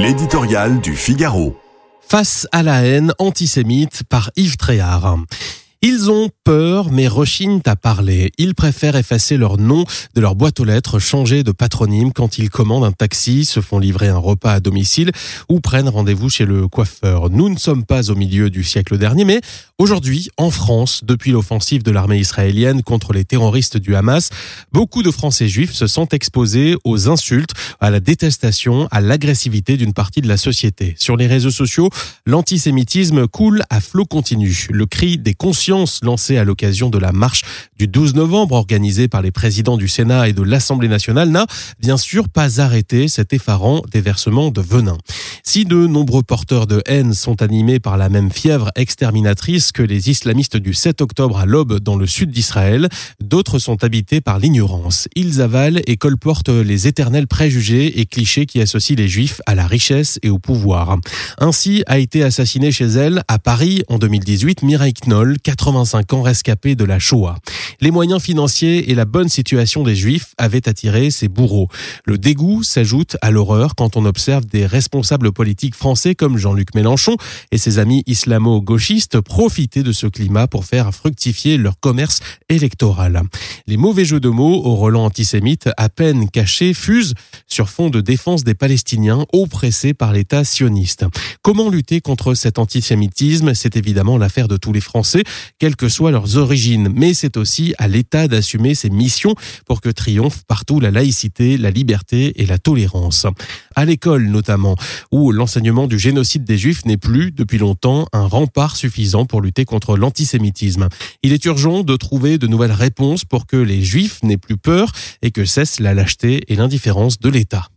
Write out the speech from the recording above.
L'éditorial du Figaro. Face à la haine antisémite par Yves Tréhard. Ils ont peur mais rechignent à parler. Ils préfèrent effacer leur nom de leur boîte aux lettres, changer de patronyme quand ils commandent un taxi, se font livrer un repas à domicile ou prennent rendez-vous chez le coiffeur. Nous ne sommes pas au milieu du siècle dernier, mais aujourd'hui, en France, depuis l'offensive de l'armée israélienne contre les terroristes du Hamas, beaucoup de Français juifs se sentent exposés aux insultes, à la détestation, à l'agressivité d'une partie de la société. Sur les réseaux sociaux, l'antisémitisme coule à flot continu. Le cri des consciences lancée à l'occasion de la marche du 12 novembre organisée par les présidents du Sénat et de l'Assemblée nationale n'a bien sûr pas arrêté cet effarant déversement de venin. Si de nombreux porteurs de haine sont animés par la même fièvre exterminatrice que les islamistes du 7 octobre à l'aube dans le sud d'Israël, d'autres sont habités par l'ignorance. Ils avalent et colportent les éternels préjugés et clichés qui associent les juifs à la richesse et au pouvoir. Ainsi a été assassiné chez elle, à Paris, en 2018, Mireille Knoll, 85 ans rescapé de la Shoah. Les moyens financiers et la bonne situation des Juifs avaient attiré ces bourreaux. Le dégoût s'ajoute à l'horreur quand on observe des responsables politiques français comme Jean-Luc Mélenchon et ses amis islamo-gauchistes profiter de ce climat pour faire fructifier leur commerce électoral. Les mauvais jeux de mots au relent antisémite à peine cachés fusent sur fond de défense des Palestiniens oppressés par l'État sioniste. Comment lutter contre cet antisémitisme? C'est évidemment l'affaire de tous les Français quelles que soient leurs origines. Mais c'est aussi à l'État d'assumer ses missions pour que triomphe partout la laïcité, la liberté et la tolérance. À l'école notamment, où l'enseignement du génocide des Juifs n'est plus, depuis longtemps, un rempart suffisant pour lutter contre l'antisémitisme. Il est urgent de trouver de nouvelles réponses pour que les Juifs n'aient plus peur et que cesse la lâcheté et l'indifférence de l'État.